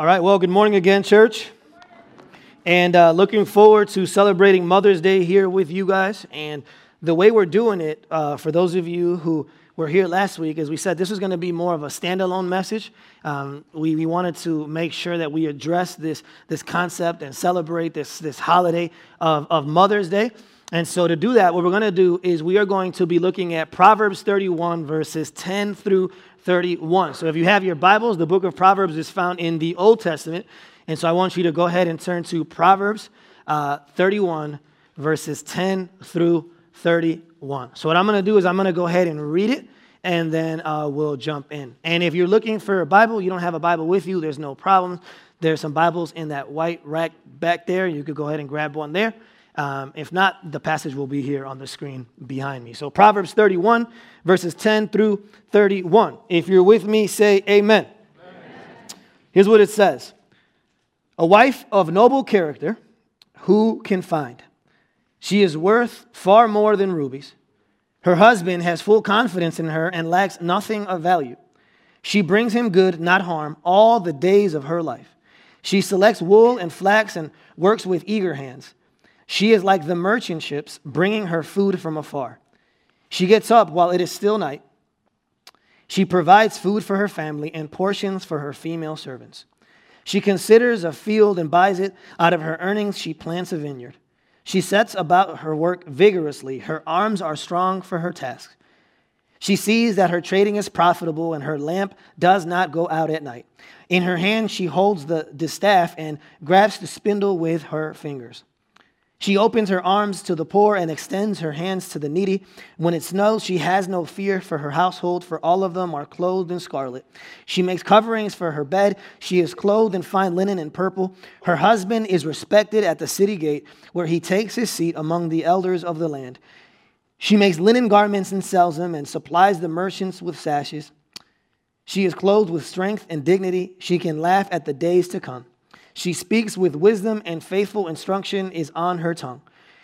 All right, well, good morning again, church. And uh, looking forward to celebrating Mother's Day here with you guys. And the way we're doing it, uh, for those of you who were here last week, as we said, this is going to be more of a standalone message. Um, we, we wanted to make sure that we address this, this concept and celebrate this, this holiday of, of Mother's Day. And so, to do that, what we're going to do is we are going to be looking at Proverbs 31, verses 10 through 31. So if you have your Bibles, the book of Proverbs is found in the Old Testament. And so I want you to go ahead and turn to Proverbs uh, 31, verses 10 through 31. So what I'm going to do is I'm going to go ahead and read it and then uh, we'll jump in. And if you're looking for a Bible, you don't have a Bible with you, there's no problem. There's some Bibles in that white rack back there. You could go ahead and grab one there. Um, if not, the passage will be here on the screen behind me. So, Proverbs 31, verses 10 through 31. If you're with me, say amen. amen. Here's what it says A wife of noble character, who can find? She is worth far more than rubies. Her husband has full confidence in her and lacks nothing of value. She brings him good, not harm, all the days of her life. She selects wool and flax and works with eager hands. She is like the merchant ships bringing her food from afar. She gets up while it is still night. She provides food for her family and portions for her female servants. She considers a field and buys it. Out of her earnings, she plants a vineyard. She sets about her work vigorously. Her arms are strong for her task. She sees that her trading is profitable and her lamp does not go out at night. In her hand, she holds the distaff and grabs the spindle with her fingers. She opens her arms to the poor and extends her hands to the needy. When it snows, she has no fear for her household, for all of them are clothed in scarlet. She makes coverings for her bed. She is clothed in fine linen and purple. Her husband is respected at the city gate, where he takes his seat among the elders of the land. She makes linen garments and sells them, and supplies the merchants with sashes. She is clothed with strength and dignity. She can laugh at the days to come. She speaks with wisdom, and faithful instruction is on her tongue.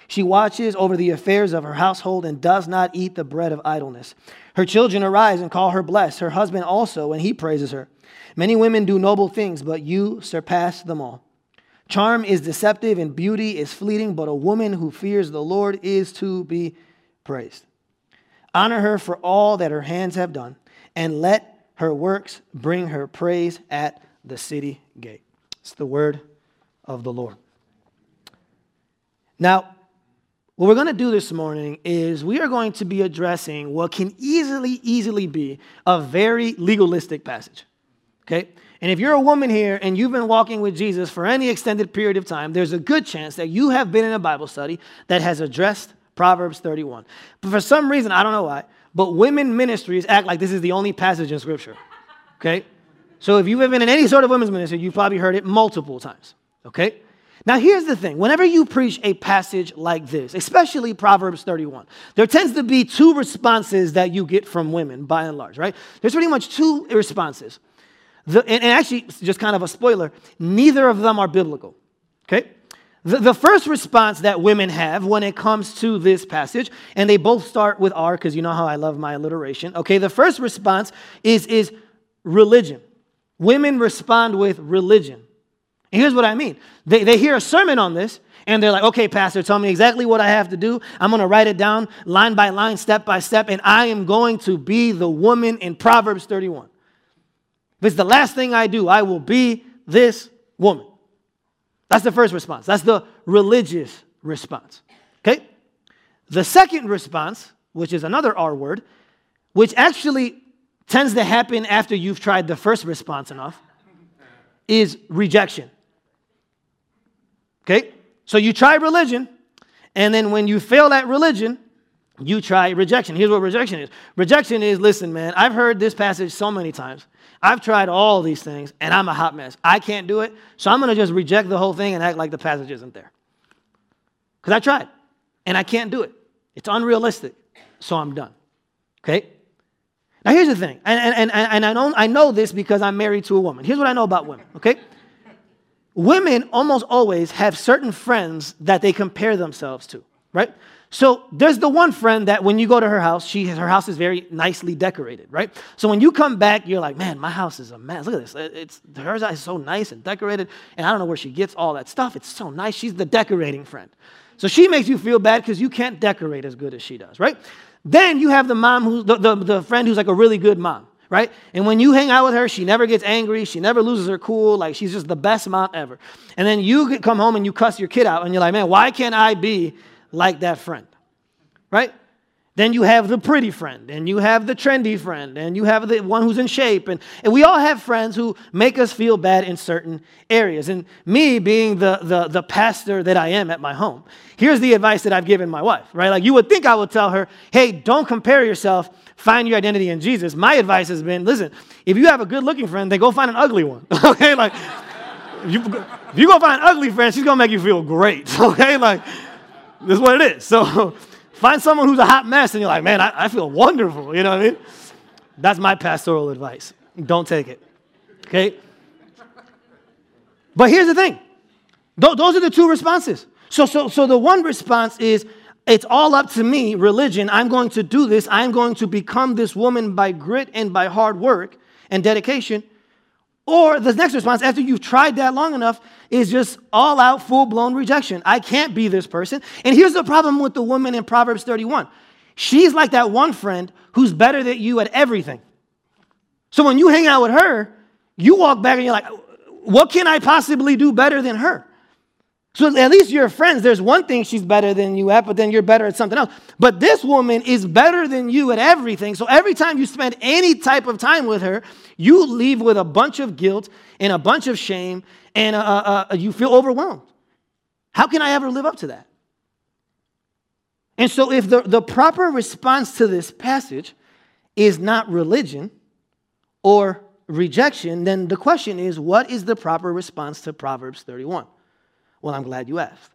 She watches over the affairs of her household and does not eat the bread of idleness. Her children arise and call her blessed, her husband also, and he praises her. Many women do noble things, but you surpass them all. Charm is deceptive and beauty is fleeting, but a woman who fears the Lord is to be praised. Honor her for all that her hands have done, and let her works bring her praise at the city gate. It's the word of the Lord. Now, what we're going to do this morning is we are going to be addressing what can easily, easily be a very legalistic passage. Okay? And if you're a woman here and you've been walking with Jesus for any extended period of time, there's a good chance that you have been in a Bible study that has addressed Proverbs 31. But for some reason, I don't know why, but women ministries act like this is the only passage in Scripture. Okay? So if you've been in any sort of women's ministry, you've probably heard it multiple times. Okay? Now, here's the thing whenever you preach a passage like this, especially Proverbs 31, there tends to be two responses that you get from women by and large, right? There's pretty much two responses. The, and, and actually, just kind of a spoiler, neither of them are biblical, okay? The, the first response that women have when it comes to this passage, and they both start with R because you know how I love my alliteration, okay? The first response is, is religion. Women respond with religion. And here's what I mean they, they hear a sermon on this, and they're like, okay, Pastor, tell me exactly what I have to do. I'm going to write it down line by line, step by step, and I am going to be the woman in Proverbs 31. If it's the last thing I do, I will be this woman. That's the first response. That's the religious response. Okay? The second response, which is another R word, which actually tends to happen after you've tried the first response enough is rejection. Okay? So you try religion, and then when you fail at religion, you try rejection. Here's what rejection is rejection is listen, man, I've heard this passage so many times. I've tried all these things, and I'm a hot mess. I can't do it, so I'm going to just reject the whole thing and act like the passage isn't there. Because I tried, and I can't do it. It's unrealistic, so I'm done. Okay? Now, here's the thing, and, and, and, and I, know, I know this because I'm married to a woman. Here's what I know about women, okay? Women almost always have certain friends that they compare themselves to, right? So there's the one friend that when you go to her house, she her house is very nicely decorated, right? So when you come back, you're like, man, my house is a mess. Look at this. It's hers is so nice and decorated, and I don't know where she gets all that stuff. It's so nice. She's the decorating friend. So she makes you feel bad because you can't decorate as good as she does, right? Then you have the mom who's the, the, the friend who's like a really good mom, right? And when you hang out with her, she never gets angry. She never loses her cool. Like she's just the best mom ever. And then you come home and you cuss your kid out, and you're like, man, why can't I be like that friend, right? Then you have the pretty friend, and you have the trendy friend, and you have the one who's in shape. And, and we all have friends who make us feel bad in certain areas. And me being the, the, the pastor that I am at my home, here's the advice that I've given my wife, right? Like you would think I would tell her, hey, don't compare yourself, find your identity in Jesus. My advice has been listen, if you have a good looking friend, then go find an ugly one, okay? Like, if you, if you go find an ugly friend, she's gonna make you feel great, okay? Like, this is what it is. So find someone who's a hot mess and you're like, man, I, I feel wonderful. You know what I mean? That's my pastoral advice. Don't take it. Okay? But here's the thing. Those are the two responses. So, so, so the one response is, it's all up to me, religion. I'm going to do this. I'm going to become this woman by grit and by hard work and dedication. Or the next response, after you've tried that long enough, is just all out, full blown rejection. I can't be this person. And here's the problem with the woman in Proverbs 31 she's like that one friend who's better than you at everything. So when you hang out with her, you walk back and you're like, what can I possibly do better than her? So at least you're friends. There's one thing she's better than you at, but then you're better at something else. But this woman is better than you at everything. So every time you spend any type of time with her, you leave with a bunch of guilt and a bunch of shame, and uh, uh, uh, you feel overwhelmed. How can I ever live up to that? And so, if the, the proper response to this passage is not religion or rejection, then the question is what is the proper response to Proverbs 31? Well, I'm glad you asked.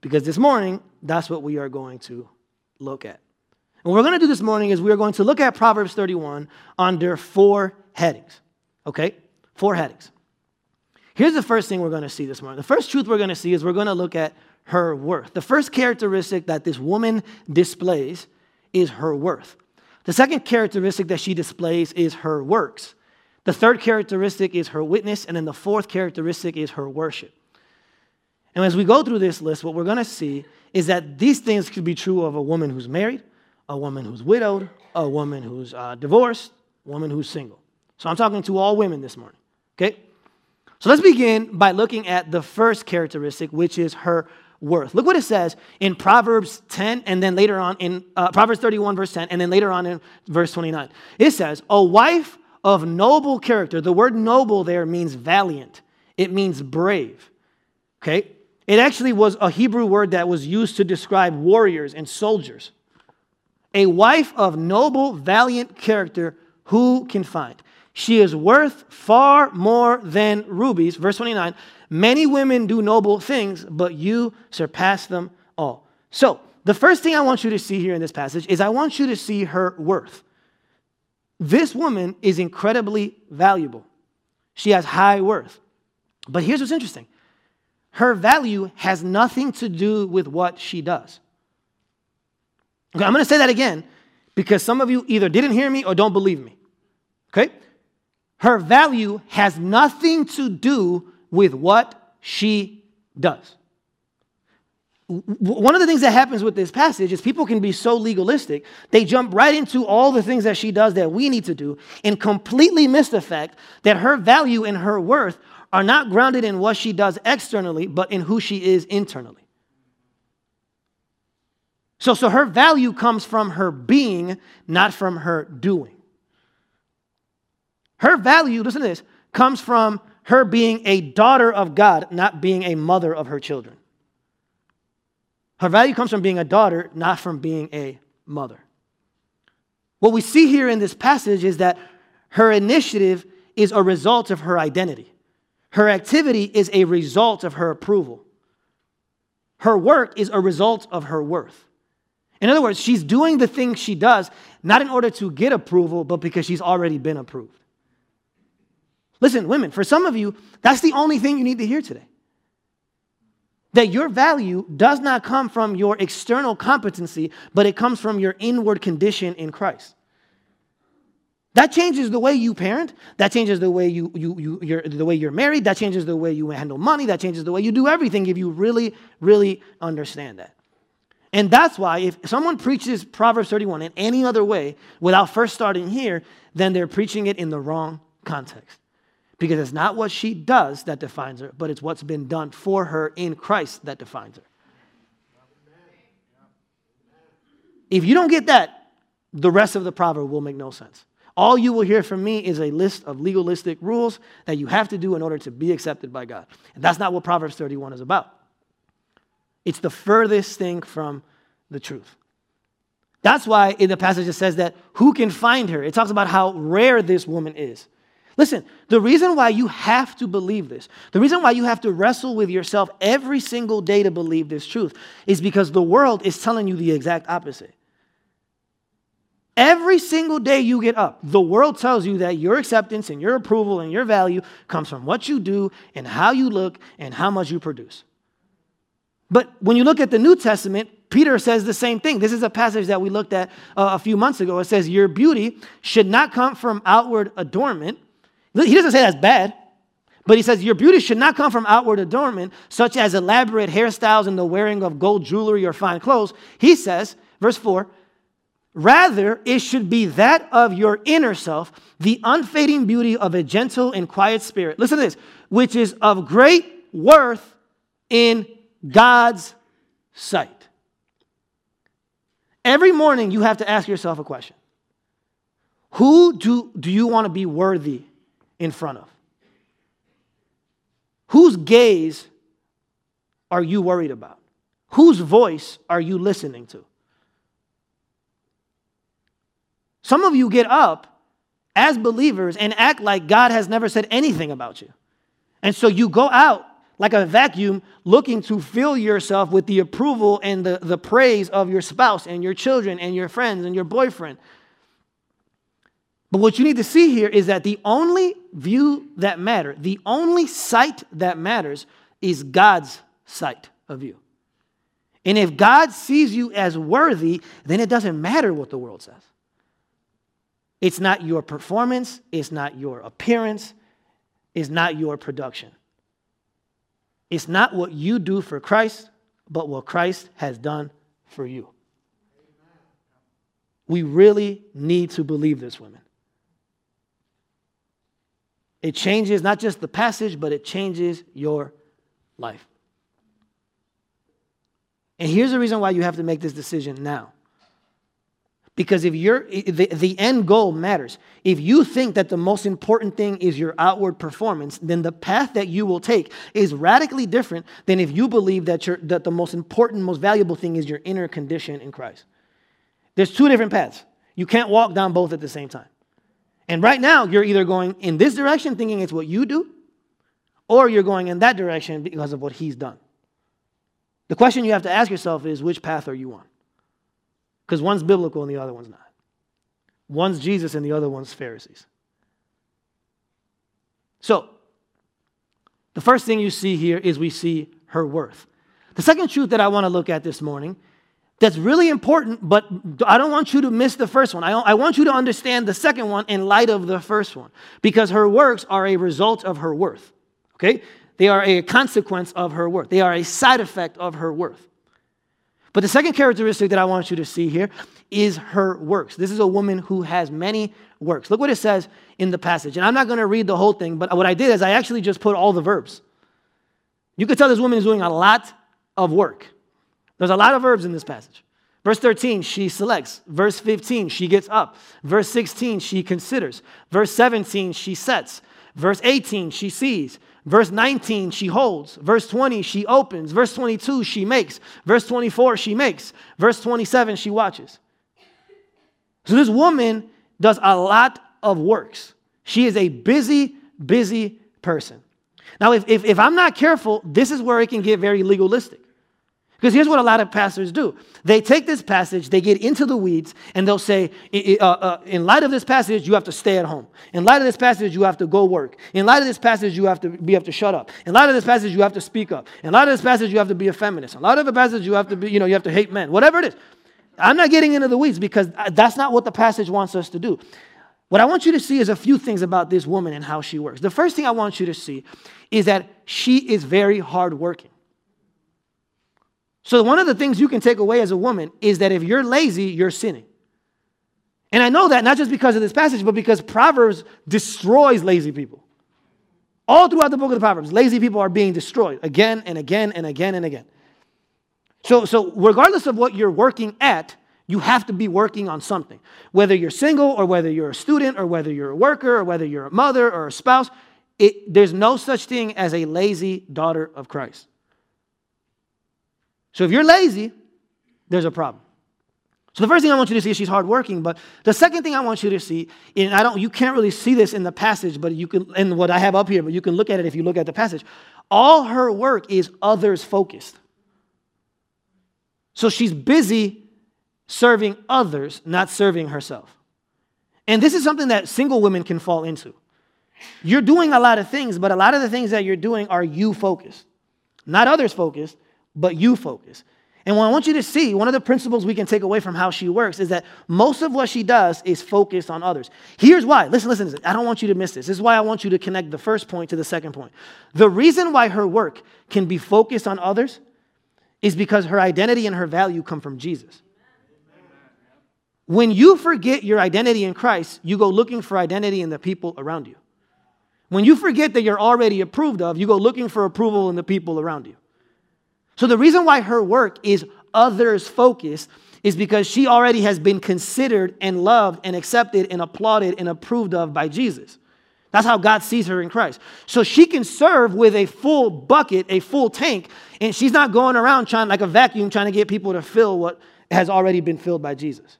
Because this morning, that's what we are going to look at. And what we're going to do this morning is we're going to look at Proverbs 31 under four headings. Okay? Four headings. Here's the first thing we're going to see this morning. The first truth we're going to see is we're going to look at her worth. The first characteristic that this woman displays is her worth. The second characteristic that she displays is her works. The third characteristic is her witness. And then the fourth characteristic is her worship. And as we go through this list, what we're going to see is that these things could be true of a woman who's married, a woman who's widowed, a woman who's uh, divorced, a woman who's single. So I'm talking to all women this morning. Okay? So let's begin by looking at the first characteristic, which is her worth. Look what it says in Proverbs 10, and then later on in uh, Proverbs 31, verse 10, and then later on in verse 29. It says, A wife of noble character. The word noble there means valiant, it means brave. Okay? It actually was a Hebrew word that was used to describe warriors and soldiers. A wife of noble, valiant character, who can find? She is worth far more than rubies. Verse 29 Many women do noble things, but you surpass them all. So, the first thing I want you to see here in this passage is I want you to see her worth. This woman is incredibly valuable. She has high worth. But here's what's interesting her value has nothing to do with what she does. Okay, I'm going to say that again because some of you either didn't hear me or don't believe me. Okay? Her value has nothing to do with what she does. One of the things that happens with this passage is people can be so legalistic, they jump right into all the things that she does that we need to do and completely miss the fact that her value and her worth are not grounded in what she does externally, but in who she is internally. So, so her value comes from her being, not from her doing. Her value, listen to this, comes from her being a daughter of God, not being a mother of her children. Her value comes from being a daughter, not from being a mother. What we see here in this passage is that her initiative is a result of her identity. Her activity is a result of her approval. Her work is a result of her worth. In other words, she's doing the things she does not in order to get approval, but because she's already been approved. Listen, women, for some of you, that's the only thing you need to hear today. that your value does not come from your external competency, but it comes from your inward condition in Christ. That changes the way you parent. That changes the way you, you, you you're, the way you're married. That changes the way you handle money. That changes the way you do everything if you really, really understand that. And that's why if someone preaches Proverbs 31 in any other way without first starting here, then they're preaching it in the wrong context. Because it's not what she does that defines her, but it's what's been done for her in Christ that defines her. If you don't get that, the rest of the proverb will make no sense. All you will hear from me is a list of legalistic rules that you have to do in order to be accepted by God. And that's not what Proverbs 31 is about. It's the furthest thing from the truth. That's why in the passage it says that who can find her? It talks about how rare this woman is. Listen, the reason why you have to believe this, the reason why you have to wrestle with yourself every single day to believe this truth is because the world is telling you the exact opposite. Every single day you get up, the world tells you that your acceptance and your approval and your value comes from what you do and how you look and how much you produce. But when you look at the New Testament, Peter says the same thing. This is a passage that we looked at uh, a few months ago. It says, Your beauty should not come from outward adornment he doesn't say that's bad, but he says your beauty should not come from outward adornment, such as elaborate hairstyles and the wearing of gold jewelry or fine clothes. He says, verse 4, rather it should be that of your inner self, the unfading beauty of a gentle and quiet spirit. Listen to this, which is of great worth in God's sight. Every morning you have to ask yourself a question. Who do, do you want to be worthy in front of? Whose gaze are you worried about? Whose voice are you listening to? Some of you get up as believers and act like God has never said anything about you. And so you go out like a vacuum looking to fill yourself with the approval and the, the praise of your spouse and your children and your friends and your boyfriend. But what you need to see here is that the only view that matters, the only sight that matters, is God's sight of you. And if God sees you as worthy, then it doesn't matter what the world says. It's not your performance, it's not your appearance, it's not your production. It's not what you do for Christ, but what Christ has done for you. We really need to believe this, women. It changes not just the passage, but it changes your life. And here's the reason why you have to make this decision now. Because if you're, the, the end goal matters. If you think that the most important thing is your outward performance, then the path that you will take is radically different than if you believe that, you that the most important, most valuable thing is your inner condition in Christ. There's two different paths. You can't walk down both at the same time. And right now, you're either going in this direction thinking it's what you do, or you're going in that direction because of what he's done. The question you have to ask yourself is which path are you on? Because one's biblical and the other one's not. One's Jesus and the other one's Pharisees. So, the first thing you see here is we see her worth. The second truth that I want to look at this morning that's really important, but I don't want you to miss the first one. I, I want you to understand the second one in light of the first one because her works are a result of her worth. Okay? They are a consequence of her worth, they are a side effect of her worth. But the second characteristic that I want you to see here is her works. This is a woman who has many works. Look what it says in the passage. And I'm not going to read the whole thing, but what I did is I actually just put all the verbs. You could tell this woman is doing a lot of work. There's a lot of verbs in this passage. Verse 13, she selects. Verse 15, she gets up. Verse 16, she considers. Verse 17, she sets. Verse 18, she sees. Verse 19, she holds. Verse 20, she opens. Verse 22, she makes. Verse 24, she makes. Verse 27, she watches. So this woman does a lot of works. She is a busy, busy person. Now, if, if, if I'm not careful, this is where it can get very legalistic. Because here's what a lot of pastors do they take this passage, they get into the weeds, and they'll say, uh, uh, In light of this passage, you have to stay at home. In light of this passage, you have to go work. In light of this passage, you have to be able to shut up. In light of this passage, you have to speak up. In light of this passage, you have to be a feminist. In light of the passage, you have to be, you know, you have to hate men. Whatever it is. I'm not getting into the weeds because that's not what the passage wants us to do. What I want you to see is a few things about this woman and how she works. The first thing I want you to see is that she is very hardworking. So, one of the things you can take away as a woman is that if you're lazy, you're sinning. And I know that not just because of this passage, but because Proverbs destroys lazy people. All throughout the book of the Proverbs, lazy people are being destroyed again and again and again and again. So, so regardless of what you're working at, you have to be working on something. Whether you're single or whether you're a student or whether you're a worker or whether you're a mother or a spouse, it, there's no such thing as a lazy daughter of Christ. So if you're lazy, there's a problem. So the first thing I want you to see is she's hardworking, but the second thing I want you to see, and I don't, you can't really see this in the passage, but you can, in what I have up here, but you can look at it if you look at the passage. All her work is others focused. So she's busy serving others, not serving herself. And this is something that single women can fall into. You're doing a lot of things, but a lot of the things that you're doing are you focused, not others focused but you focus. And what I want you to see, one of the principles we can take away from how she works is that most of what she does is focused on others. Here's why. Listen, listen, listen. I don't want you to miss this. This is why I want you to connect the first point to the second point. The reason why her work can be focused on others is because her identity and her value come from Jesus. When you forget your identity in Christ, you go looking for identity in the people around you. When you forget that you're already approved of, you go looking for approval in the people around you. So the reason why her work is others focused is because she already has been considered and loved and accepted and applauded and approved of by Jesus. That's how God sees her in Christ. So she can serve with a full bucket, a full tank, and she's not going around trying like a vacuum trying to get people to fill what has already been filled by Jesus.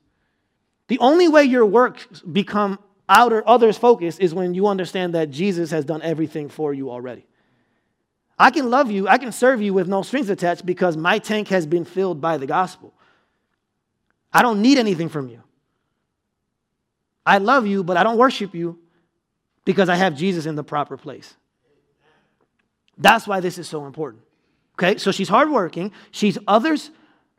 The only way your work become outer others focused is when you understand that Jesus has done everything for you already. I can love you, I can serve you with no strings attached because my tank has been filled by the gospel. I don't need anything from you. I love you, but I don't worship you because I have Jesus in the proper place. That's why this is so important. Okay, so she's hardworking, she's others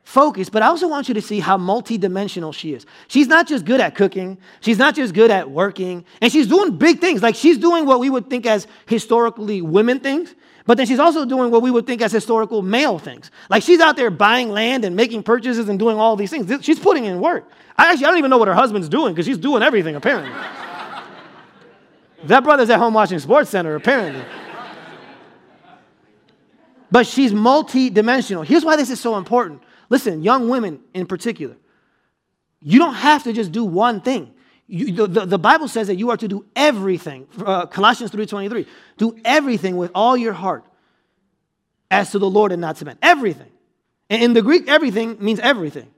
focused, but I also want you to see how multidimensional she is. She's not just good at cooking, she's not just good at working, and she's doing big things. Like she's doing what we would think as historically women things. But then she's also doing what we would think as historical male things. Like she's out there buying land and making purchases and doing all these things. She's putting in work. I actually I don't even know what her husband's doing because she's doing everything apparently. that brother's at home watching Sports Center apparently. But she's multi-dimensional. Here's why this is so important. Listen, young women in particular, you don't have to just do one thing. You, the, the, Bible says that you are to do everything. Uh, Colossians 3.23. Do everything with all your heart as to the Lord and not to men. Everything. And in the Greek, everything means everything.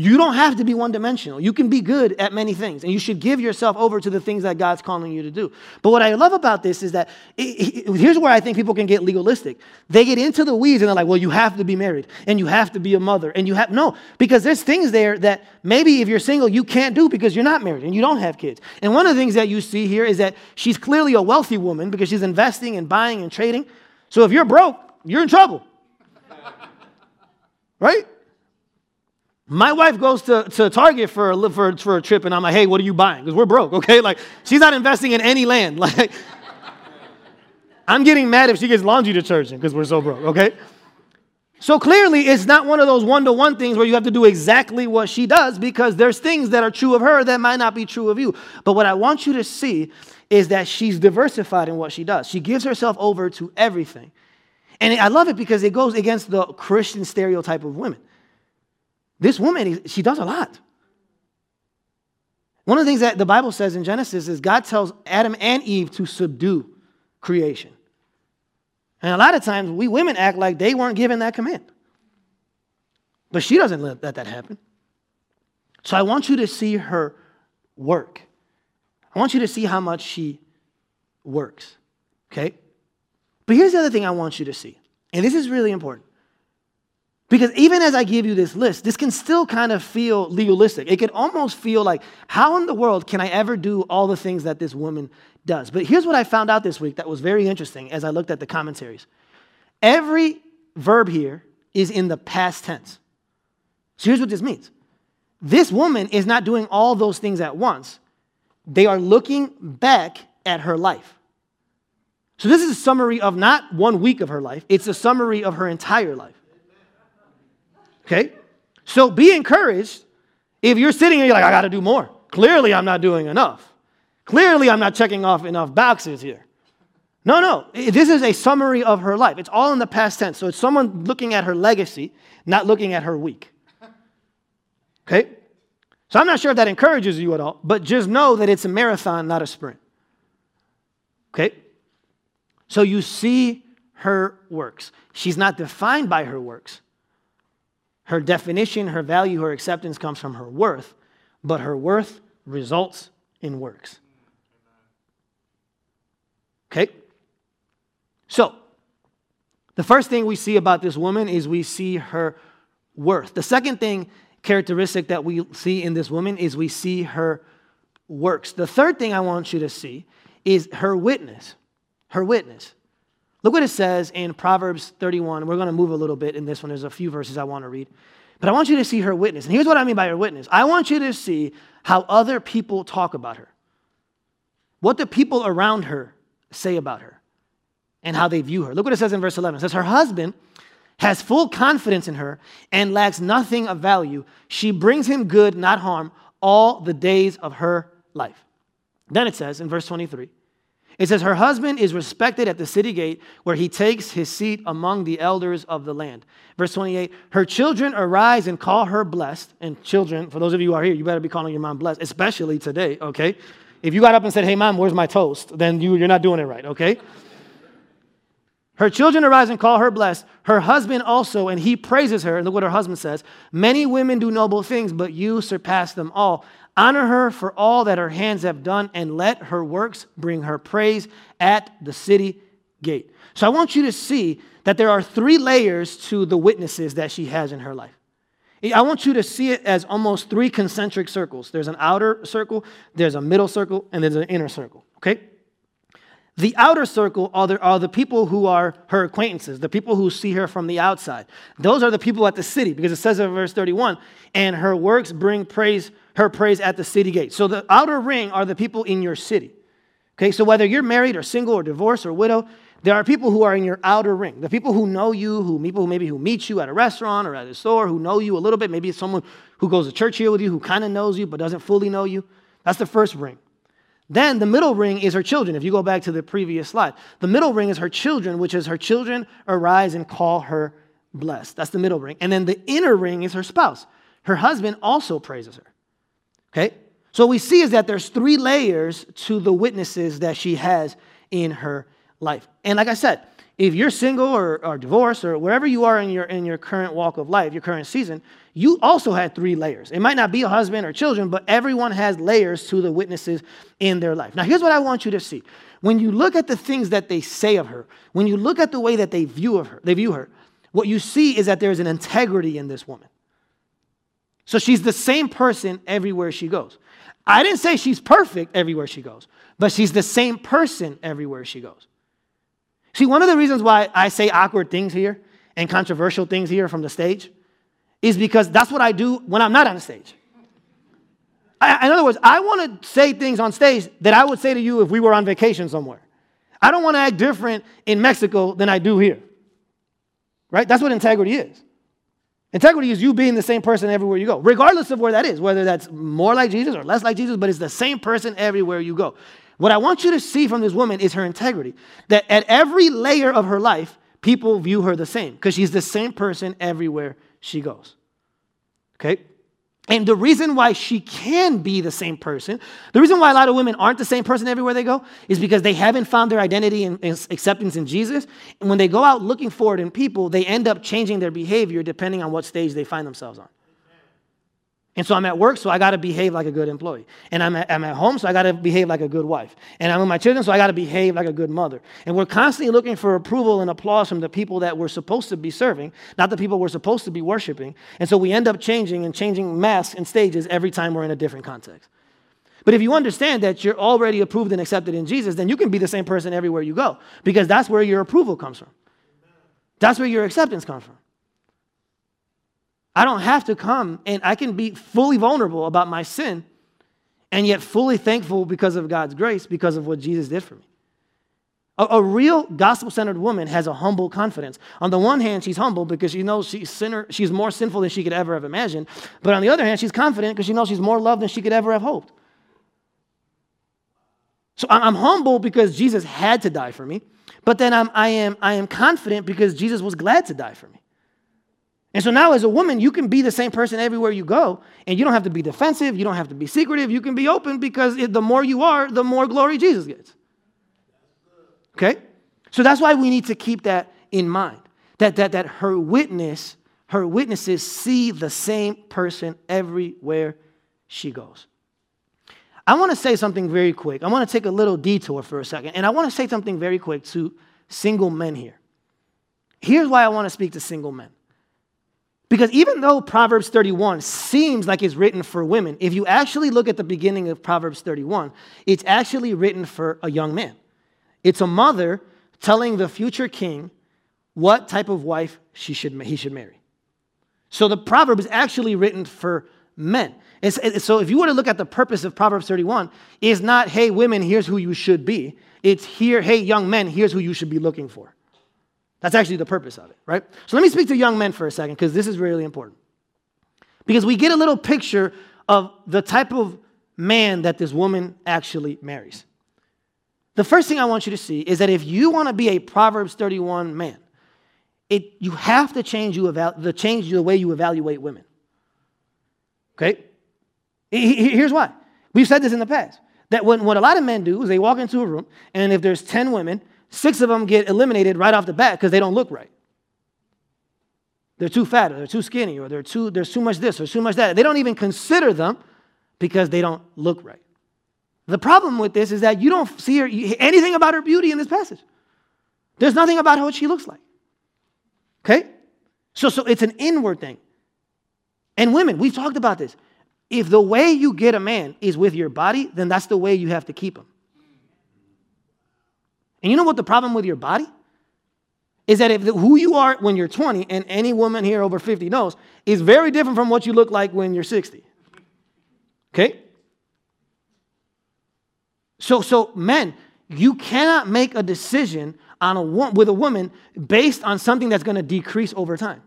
You don't have to be one dimensional. You can be good at many things, and you should give yourself over to the things that God's calling you to do. But what I love about this is that it, it, here's where I think people can get legalistic. They get into the weeds and they're like, well, you have to be married, and you have to be a mother, and you have no, because there's things there that maybe if you're single, you can't do because you're not married and you don't have kids. And one of the things that you see here is that she's clearly a wealthy woman because she's investing and buying and trading. So if you're broke, you're in trouble. right? My wife goes to, to Target for a, for, for a trip, and I'm like, hey, what are you buying? Because we're broke, okay? Like, she's not investing in any land. Like, I'm getting mad if she gets laundry detergent because we're so broke, okay? So clearly, it's not one of those one to one things where you have to do exactly what she does because there's things that are true of her that might not be true of you. But what I want you to see is that she's diversified in what she does. She gives herself over to everything. And I love it because it goes against the Christian stereotype of women. This woman, she does a lot. One of the things that the Bible says in Genesis is God tells Adam and Eve to subdue creation. And a lot of times we women act like they weren't given that command. But she doesn't let that happen. So I want you to see her work. I want you to see how much she works. Okay? But here's the other thing I want you to see. And this is really important. Because even as I give you this list, this can still kind of feel legalistic. It can almost feel like, how in the world can I ever do all the things that this woman does? But here's what I found out this week that was very interesting as I looked at the commentaries. Every verb here is in the past tense. So here's what this means this woman is not doing all those things at once, they are looking back at her life. So this is a summary of not one week of her life, it's a summary of her entire life. Okay? So be encouraged if you're sitting here, you're like, I got to do more. Clearly, I'm not doing enough. Clearly, I'm not checking off enough boxes here. No, no. This is a summary of her life. It's all in the past tense. So it's someone looking at her legacy, not looking at her week. Okay? So I'm not sure if that encourages you at all, but just know that it's a marathon, not a sprint. Okay? So you see her works. She's not defined by her works. Her definition, her value, her acceptance comes from her worth, but her worth results in works. Okay? So, the first thing we see about this woman is we see her worth. The second thing, characteristic that we see in this woman, is we see her works. The third thing I want you to see is her witness. Her witness. Look what it says in Proverbs 31. We're going to move a little bit in this one. There's a few verses I want to read. But I want you to see her witness. And here's what I mean by her witness I want you to see how other people talk about her, what the people around her say about her, and how they view her. Look what it says in verse 11. It says, Her husband has full confidence in her and lacks nothing of value. She brings him good, not harm, all the days of her life. Then it says in verse 23 it says, Her husband is respected at the city gate, where he takes his seat among the elders of the land. Verse 28 Her children arise and call her blessed. And children, for those of you who are here, you better be calling your mom blessed, especially today, okay? If you got up and said, Hey, mom, where's my toast? Then you, you're not doing it right, okay? Her children arise and call her blessed. Her husband also, and he praises her. And look what her husband says Many women do noble things, but you surpass them all. Honor her for all that her hands have done, and let her works bring her praise at the city gate. So I want you to see that there are three layers to the witnesses that she has in her life. I want you to see it as almost three concentric circles. There's an outer circle, there's a middle circle, and there's an inner circle. Okay? The outer circle are the, are the people who are her acquaintances, the people who see her from the outside. Those are the people at the city, because it says in verse 31, and her works bring praise her praise at the city gate. So the outer ring are the people in your city. Okay, so whether you're married or single or divorced or widow, there are people who are in your outer ring. The people who know you, who people who maybe who meet you at a restaurant or at a store, who know you a little bit. Maybe it's someone who goes to church here with you, who kind of knows you but doesn't fully know you. That's the first ring. Then the middle ring is her children. If you go back to the previous slide, the middle ring is her children, which is her children arise and call her blessed. That's the middle ring. And then the inner ring is her spouse. Her husband also praises her. Okay? So we see is that there's three layers to the witnesses that she has in her life. And like I said, if you're single or, or divorced or wherever you are in your, in your current walk of life, your current season, you also had three layers. It might not be a husband or children, but everyone has layers to the witnesses in their life. Now, here's what I want you to see. When you look at the things that they say of her, when you look at the way that they view of her, they view her, what you see is that there's an integrity in this woman. So she's the same person everywhere she goes. I didn't say she's perfect everywhere she goes, but she's the same person everywhere she goes. See, one of the reasons why I say awkward things here and controversial things here from the stage is because that's what I do when I'm not on the stage. I, in other words, I want to say things on stage that I would say to you if we were on vacation somewhere. I don't want to act different in Mexico than I do here. Right? That's what integrity is. Integrity is you being the same person everywhere you go, regardless of where that is, whether that's more like Jesus or less like Jesus, but it's the same person everywhere you go. What I want you to see from this woman is her integrity. That at every layer of her life, people view her the same because she's the same person everywhere she goes. Okay? And the reason why she can be the same person, the reason why a lot of women aren't the same person everywhere they go, is because they haven't found their identity and, acceptance in Jesus. And when they go out looking for it in people, they end up changing their behavior depending on what stage they find themselves on. And so I'm at work, so I got to behave like a good employee. And I'm at, I'm at home, so I got to behave like a good wife. And I'm with my children, so I got to behave like a good mother. And we're constantly looking for approval and applause from the people that we're supposed to be serving, not the people we're supposed to be worshiping. And so we end up changing and changing masks and stages every time we're in a different context. But if you understand that you're already approved and accepted in Jesus, then you can be the same person everywhere you go because that's where your approval comes from. That's where your acceptance comes from. I don't have to come and I can be fully vulnerable about my sin and yet fully thankful because of God's grace, because of what Jesus did for me. A, a real gospel centered woman has a humble confidence. On the one hand, she's humble because she knows she's, sinner, she's more sinful than she could ever have imagined. But on the other hand, she's confident because she knows she's more loved than she could ever have hoped. So I'm humble because Jesus had to die for me, but then I'm, I, am, I am confident because Jesus was glad to die for me. And so now, as a woman, you can be the same person everywhere you go, and you don't have to be defensive, you don't have to be secretive, you can be open because the more you are, the more glory Jesus gets. Okay? So that's why we need to keep that in mind. That, that, that her witness, her witnesses see the same person everywhere she goes. I want to say something very quick. I want to take a little detour for a second, and I want to say something very quick to single men here. Here's why I want to speak to single men. Because even though Proverbs 31 seems like it's written for women, if you actually look at the beginning of Proverbs 31, it's actually written for a young man. It's a mother telling the future king what type of wife she should, he should marry. So the proverb is actually written for men. It's, so if you were to look at the purpose of Proverbs 31, it's not, hey, women, here's who you should be. It's here, hey, young men, here's who you should be looking for. That's actually the purpose of it, right? So let me speak to young men for a second because this is really important. Because we get a little picture of the type of man that this woman actually marries. The first thing I want you to see is that if you want to be a Proverbs 31 man, it, you have to change, you eval- the, change the way you evaluate women. Okay? Here's why. We've said this in the past. That when, what a lot of men do is they walk into a room, and if there's 10 women, six of them get eliminated right off the bat because they don't look right. They're too fat, or they're too skinny, or they're too, there's too much this, or too much that. They don't even consider them because they don't look right. The problem with this is that you don't see her, anything about her beauty in this passage. There's nothing about what she looks like. Okay? So, so it's an inward thing. And women, we've talked about this. If the way you get a man is with your body, then that's the way you have to keep him. And you know what the problem with your body? Is that if the, who you are when you're 20, and any woman here over 50 knows, is very different from what you look like when you're 60. Okay? So, so men, you cannot make a decision on a with a woman based on something that's going to decrease over time.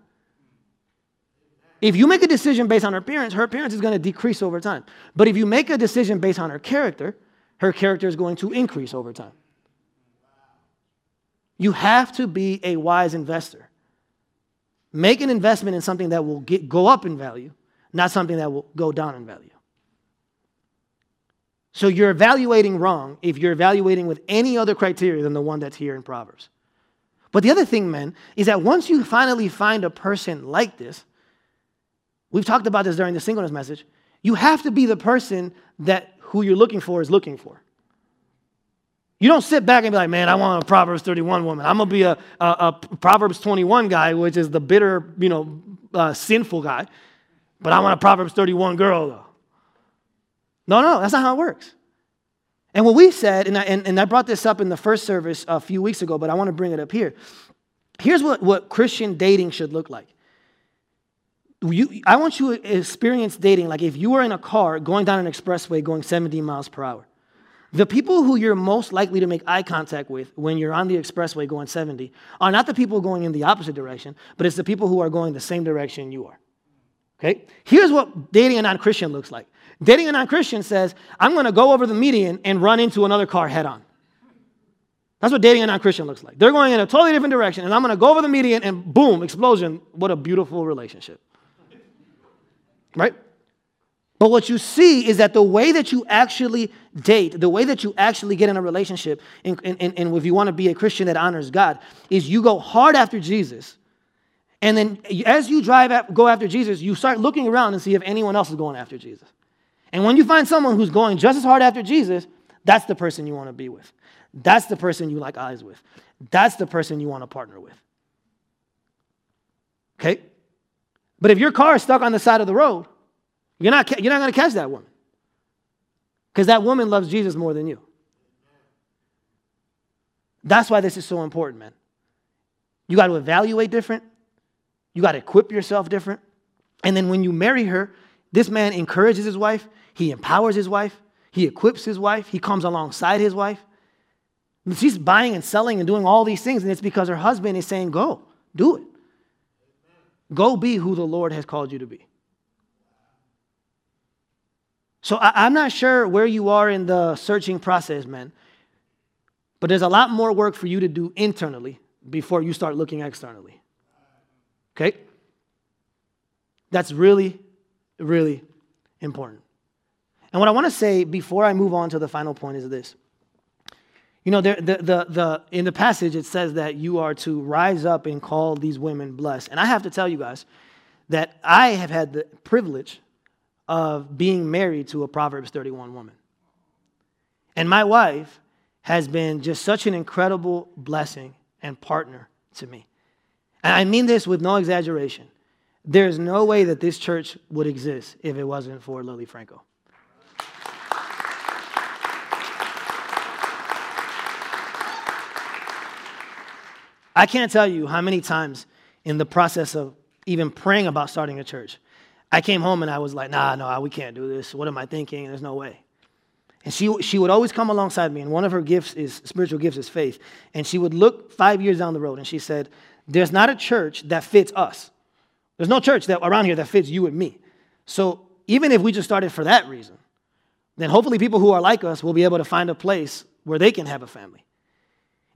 If you make a decision based on her appearance, her appearance is going to decrease over time. But if you make a decision based on her character, her character is going to increase over time. You have to be a wise investor. Make an investment in something that will get, go up in value, not something that will go down in value. So you're evaluating wrong if you're evaluating with any other criteria than the one that's here in Proverbs. But the other thing, men, is that once you finally find a person like this, we've talked about this during the singleness message, you have to be the person that who you're looking for is looking for. You don't sit back and be like, man, I want a Proverbs 31 woman. I'm going to be a, a, a, Proverbs 21 guy, which is the bitter, you know, uh, sinful guy. But I want a Proverbs 31 girl, though. No, no, that's not how it works. And what we said, and I, and, and I brought this up in the first service a few weeks ago, but I want to bring it up here. Here's what, what Christian dating should look like. You, I want you to experience dating like if you were in a car going down an expressway going 70 miles per hour. The people who you're most likely to make eye contact with when you're on the expressway going 70 are not the people going in the opposite direction, but it's the people who are going the same direction you are. Okay? Here's what dating a non Christian looks like dating a non Christian says, I'm going to go over the median and run into another car head on. That's what dating a non Christian looks like. They're going in a totally different direction, and I'm going to go over the median and boom, explosion. What a beautiful relationship. Right? But what you see is that the way that you actually date, the way that you actually get in a relationship, and, and, and if you want to be a Christian that honors God, is you go hard after Jesus And then as you drive at, go after Jesus, you start looking around and see if anyone else is going after Jesus. And when you find someone who's going just as hard after Jesus, that's the person you want to be with. That's the person you like eyes with. That's the person you want to partner with. Okay? But if your car is stuck on the side of the road, you're not, you're not going to catch that woman. Because that woman loves Jesus more than you. That's why this is so important, man. You got to evaluate different. You got to equip yourself different. And then when you marry her, this man encourages his wife, he empowers his wife, he equips his wife, he comes alongside his wife. She's buying and selling and doing all these things, and it's because her husband is saying, Go, do it. Go be who the Lord has called you to be. So I, am not sure where you are in the searching process, man. But there's a lot more work for you to do internally before you start looking externally. Okay? That's really, really important. And what I want to say before I move on to the final point is this. You know, the, the, the, the, in the passage, it says that you are to rise up and call these women blessed. And I have to tell you guys that I have had the privilege of being married to a Proverbs 31 woman. And my wife has been just such an incredible blessing and partner to me. And I mean this with no exaggeration. There's no way that this church would exist if it wasn't for Lily Franco. I can't tell you how many times in the process of even praying about starting a church, I came home and I was like, nah, no, we can't do this. What am I thinking? There's no way. And she, she would always come alongside me, and one of her gifts is spiritual gifts is faith. And she would look five years down the road and she said, There's not a church that fits us. There's no church that around here that fits you and me. So even if we just started for that reason, then hopefully people who are like us will be able to find a place where they can have a family.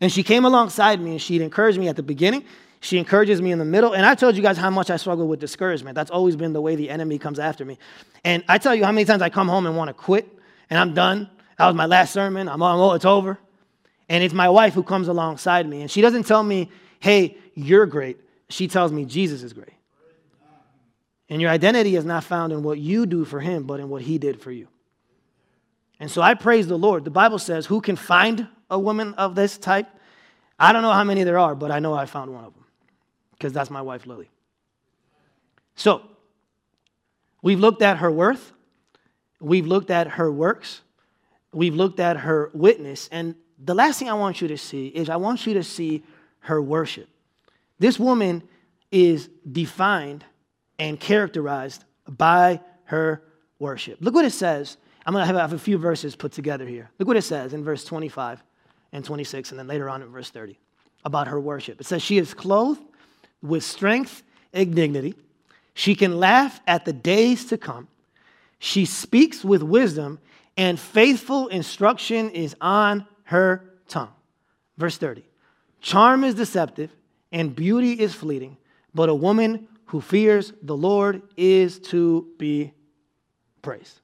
And she came alongside me and she'd encouraged me at the beginning. She encourages me in the middle. And I told you guys how much I struggle with discouragement. That's always been the way the enemy comes after me. And I tell you how many times I come home and want to quit and I'm done. That was my last sermon. I'm oh, it's over. And it's my wife who comes alongside me. And she doesn't tell me, hey, you're great. She tells me Jesus is great. And your identity is not found in what you do for him, but in what he did for you. And so I praise the Lord. The Bible says, Who can find a woman of this type? I don't know how many there are, but I know I found one of them because that's my wife, Lily. So, we've looked at her worth, we've looked at her works, we've looked at her witness, and the last thing I want you to see is I want you to see her worship. This woman is defined and characterized by her worship. Look what it says. I'm going to have a few verses put together here. Look what it says in verse 25 and 26, and then later on in verse 30 about her worship. It says, She is clothed with strength and dignity. She can laugh at the days to come. She speaks with wisdom, and faithful instruction is on her tongue. Verse 30 Charm is deceptive, and beauty is fleeting, but a woman who fears the Lord is to be praised.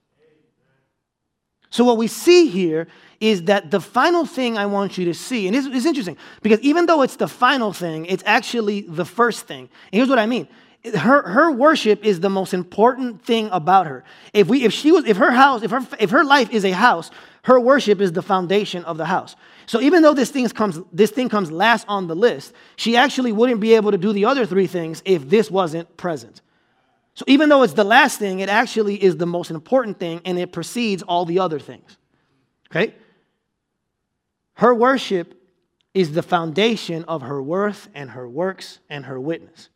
So, what we see here is that the final thing I want you to see, and it's, it's, interesting because even though it's the final thing, it's actually the first thing. And here's what I mean. Her, her worship is the most important thing about her. If we if she was if her house, if her if her life is a house, her worship is the foundation of the house. So even though this thing comes this thing comes last on the list, she actually wouldn't be able to do the other three things if this wasn't present. So even though it's the last thing, it actually is the most important thing and it precedes all the other things. Okay? Her worship is the foundation of her worth and her works and her witness.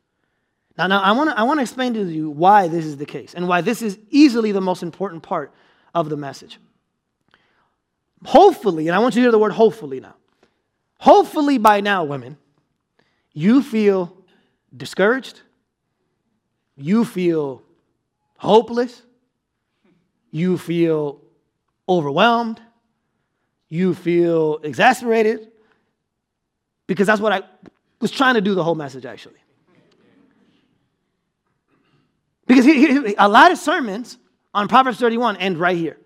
Now, now I want to I wanna explain to you why this is the case and why this is easily the most important part of the message. Hopefully, and I want you to hear the word hopefully now. Hopefully, by now, women, you feel discouraged, you feel hopeless, you feel overwhelmed, you feel exasperated, because that's what I was trying to do the whole message actually. Because a lot of sermons on Proverbs 31 end right here.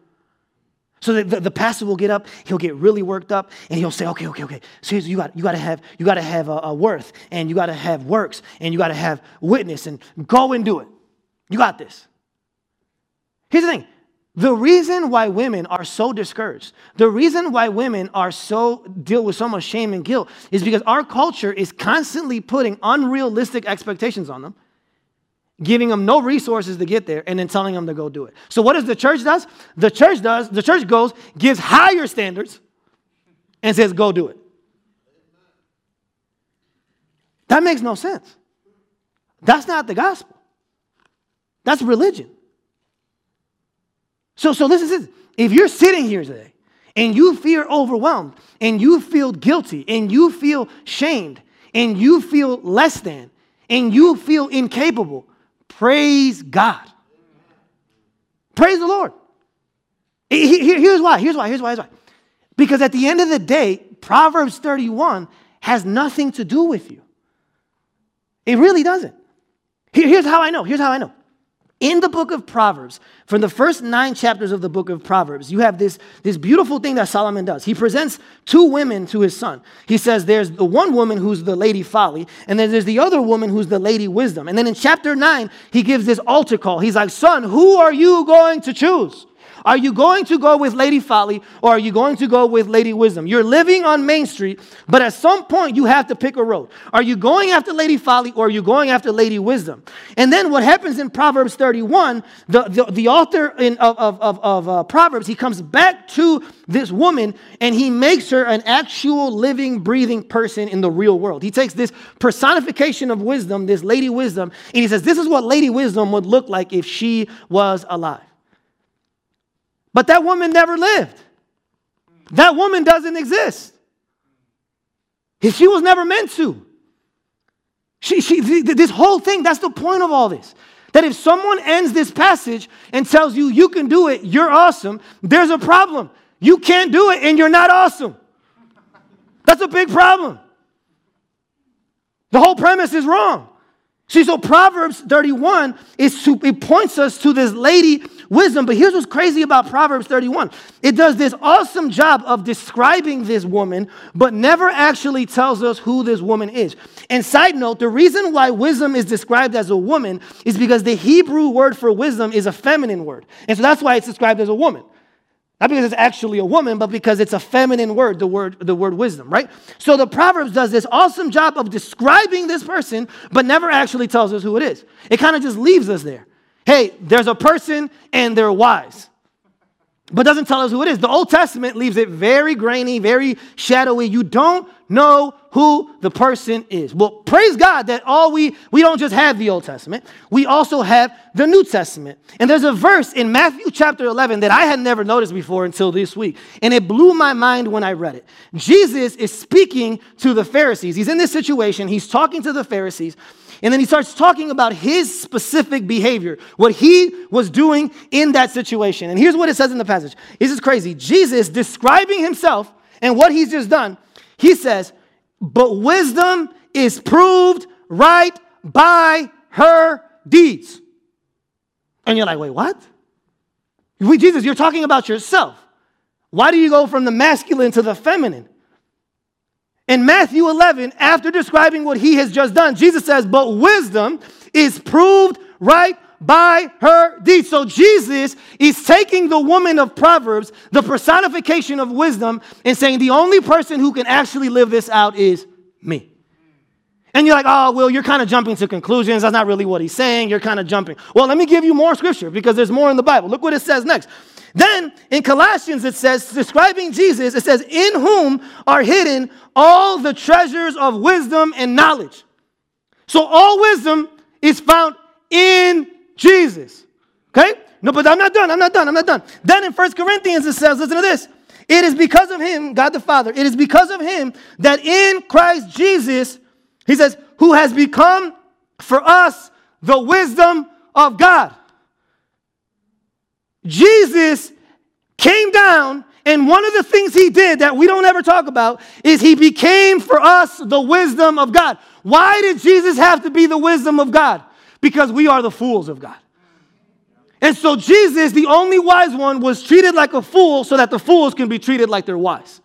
So the, the, the, pastor will get up, he'll get really worked up, and he'll say, okay, okay, okay. So you got, you got to have, you got to have a, a worth, and you got to have works, and you got to have witness, and go and do it. You got this. Here's the thing. The reason why women are so discouraged, the reason why women are so deal with so much shame and guilt is because our culture is constantly putting unrealistic expectations on them giving them no resources to get there, and then telling them to go do it. So what does the church does? The church does, the church goes, gives higher standards, and says, go do it. That makes no sense. That's not the gospel. That's religion. So, so listen. If you're sitting here today and you feel overwhelmed and you feel guilty and you feel shamed and you feel less than and you feel incapable, Praise God. Praise the Lord. Here's why. Here's why. Here's why. Here's why. Because at the end of the day, Proverbs 31 has nothing to do with you. It really doesn't. Here's how I know. Here's how I know. In the book of Proverbs, from the first nine chapters of the book of Proverbs, you have this, this beautiful thing that Solomon does. He presents two women to his son. He says there's the one woman who's the lady folly, and then there's the other woman who's the lady wisdom. And then in chapter nine, he gives this altar call. He's like, Son, who are you going to choose? Are you going to go with Lady Folly or are you going to go with Lady Wisdom? You're living on Main Street, but at some point you have to pick a road. Are you going after Lady Folly or are you going after Lady Wisdom? And then what happens in Proverbs 31, the, the, the author in, of, of, of uh, Proverbs, he comes back to this woman and he makes her an actual living, breathing person in the real world. He takes this personification of wisdom, this Lady Wisdom, and he says, This is what Lady Wisdom would look like if she was alive. But that woman never lived. That woman doesn't exist. She was never meant to. She, she, this whole thing, that's the point of all this. That if someone ends this passage and tells you you can do it, you're awesome, there's a problem. You can't do it and you're not awesome. That's a big problem. The whole premise is wrong. See, so Proverbs 31 is to, it points us to this lady wisdom. But here's what's crazy about Proverbs 31 it does this awesome job of describing this woman, but never actually tells us who this woman is. And side note, the reason why wisdom is described as a woman is because the Hebrew word for wisdom is a feminine word. And so that's why it's described as a woman. Not because it's actually a woman, but because it's a feminine word, the word, the word wisdom, right? So the Proverbs does this awesome job of describing this person, but never actually tells us who it is. It kind of just leaves us there. Hey, there's a person and they're wise but doesn't tell us who it is. The Old Testament leaves it very grainy, very shadowy. You don't know who the person is. Well, praise God that all we we don't just have the Old Testament, we also have the New Testament. And there's a verse in Matthew chapter 11 that I had never noticed before until this week, and it blew my mind when I read it. Jesus is speaking to the Pharisees. He's in this situation, he's talking to the Pharisees, and then he starts talking about his specific behavior, what he was doing in that situation. And here's what it says in the passage. This is crazy. Jesus describing himself and what he's just done, he says, But wisdom is proved right by her deeds. And you're like, wait, what? Jesus, you're talking about yourself. Why do you go from the masculine to the feminine? In Matthew 11, after describing what he has just done, Jesus says, But wisdom is proved right by her deeds. So Jesus is taking the woman of Proverbs, the personification of wisdom, and saying, The only person who can actually live this out is me. And you're like, oh, well, you're kind of jumping to conclusions. That's not really what he's saying. You're kind of jumping. Well, let me give you more scripture because there's more in the Bible. Look what it says next. Then in Colossians, it says, describing Jesus, it says, in whom are hidden all the treasures of wisdom and knowledge. So all wisdom is found in Jesus. Okay? No, but I'm not done. I'm not done. I'm not done. Then in First Corinthians, it says, listen to this. It is because of him, God the Father, it is because of him that in Christ Jesus, he says, who has become for us the wisdom of God. Jesus came down, and one of the things he did that we don't ever talk about is he became for us the wisdom of God. Why did Jesus have to be the wisdom of God? Because we are the fools of God. And so Jesus, the only wise one, was treated like a fool so that the fools can be treated like they're wise.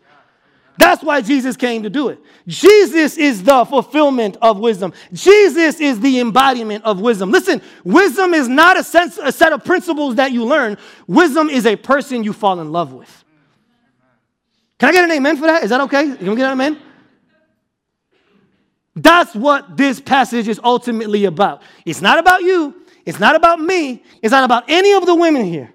That's why Jesus came to do it. Jesus is the fulfillment of wisdom. Jesus is the embodiment of wisdom. Listen, wisdom is not a, sense, a set of principles that you learn, wisdom is a person you fall in love with. Can I get an amen for that? Is that okay? Can we get an amen? That's what this passage is ultimately about. It's not about you, it's not about me, it's not about any of the women here.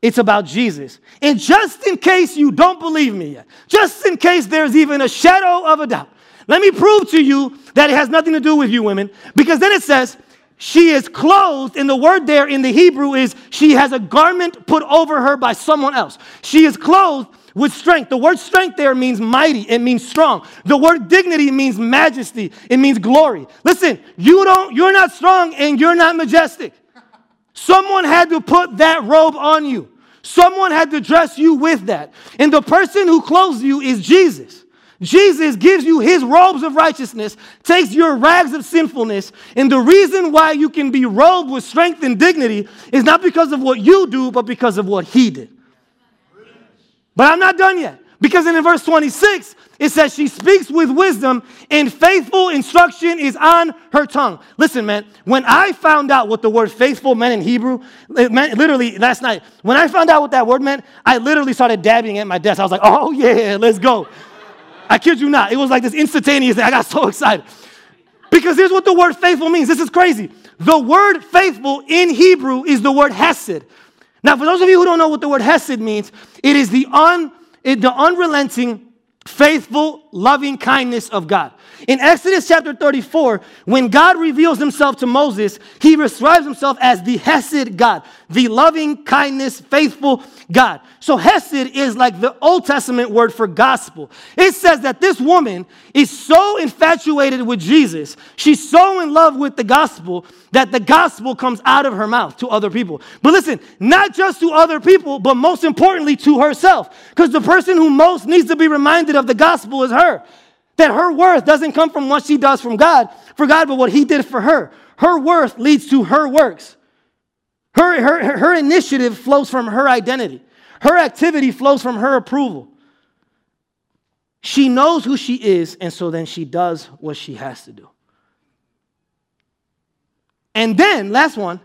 It's about Jesus. And just in case you don't believe me yet, just in case there's even a shadow of a doubt, let me prove to you that it has nothing to do with you women, because then it says, she is clothed, and the word there in the Hebrew is she has a garment put over her by someone else. She is clothed with strength. The word strength there means mighty, it means strong. The word dignity means majesty, it means glory. Listen, you don't, you're not strong and you're not majestic. Someone had to put that robe on you. Someone had to dress you with that. And the person who clothes you is Jesus. Jesus gives you his robes of righteousness, takes your rags of sinfulness, and the reason why you can be robed with strength and dignity is not because of what you do, but because of what he did. But I'm not done yet. Because in verse 26, it says she speaks with wisdom and faithful instruction is on her tongue. Listen, man, when I found out what the word faithful meant in Hebrew, meant literally last night, when I found out what that word meant, I literally started dabbing at my desk. I was like, oh yeah, let's go. I kid you not. It was like this instantaneous thing. I got so excited. Because here's what the word faithful means. This is crazy. The word faithful in Hebrew is the word hesed. Now, for those of you who don't know what the word hesed means, it is the, un, the unrelenting, faithful, loving kindness of God. In Exodus chapter 34, when God reveals himself to Moses, he describes himself as the Hesed God, the loving kindness, faithful God. So Hesed is like the Old Testament word for gospel. It says that this woman is so infatuated with Jesus, she's so in love with the gospel that the gospel comes out of her mouth to other people. But listen, not just to other people, but most importantly to herself. Because the person who most needs to be reminded of the gospel is her. That her worth doesn't come from what she does from God, for God, but what He did for her. Her worth leads to her works. Her, her, her initiative flows from her identity. Her activity flows from her approval. She knows who she is, and so then she does what she has to do. And then, last one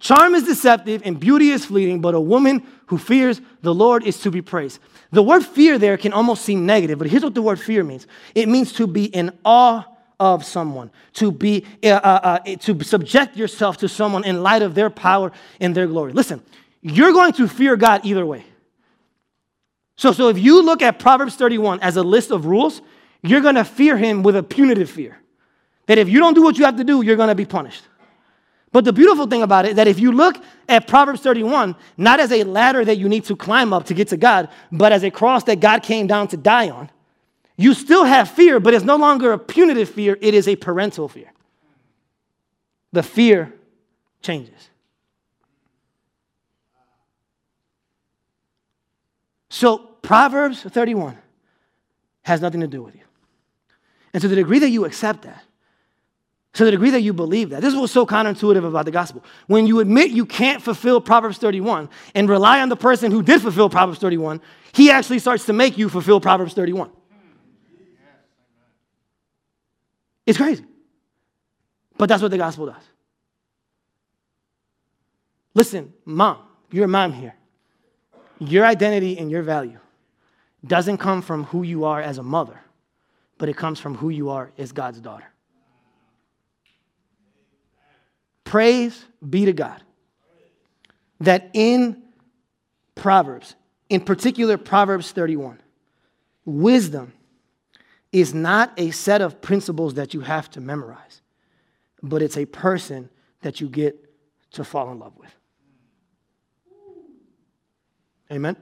charm is deceptive and beauty is fleeting, but a woman who fears the Lord is to be praised. The word fear there can almost seem negative, but here's what the word fear means it means to be in awe of someone, to be uh, uh, uh, to subject yourself to someone in light of their power and their glory. Listen, you're going to fear God either way. So, so if you look at Proverbs 31 as a list of rules, you're going to fear him with a punitive fear. That if you don't do what you have to do, you're going to be punished. But the beautiful thing about it that if you look at Proverbs 31, not as a ladder that you need to climb up to get to God, but as a cross that God came down to die on, you still have fear, but it's no longer a punitive fear, it is a parental fear. The fear changes. So, Proverbs 31 has nothing to do with you. And to the degree that you accept that, to the degree that you believe that. This is what's so counterintuitive about the gospel. When you admit you can't fulfill Proverbs 31 and rely on the person who did fulfill Proverbs 31, he actually starts to make you fulfill Proverbs 31. It's crazy. But that's what the gospel does. Listen, mom, you're a mom here. Your identity and your value doesn't come from who you are as a mother, but it comes from who you are as God's daughter. Praise be to God that in Proverbs, in particular Proverbs 31, wisdom is not a set of principles that you have to memorize, but it's a person that you get to fall in love with. Amen.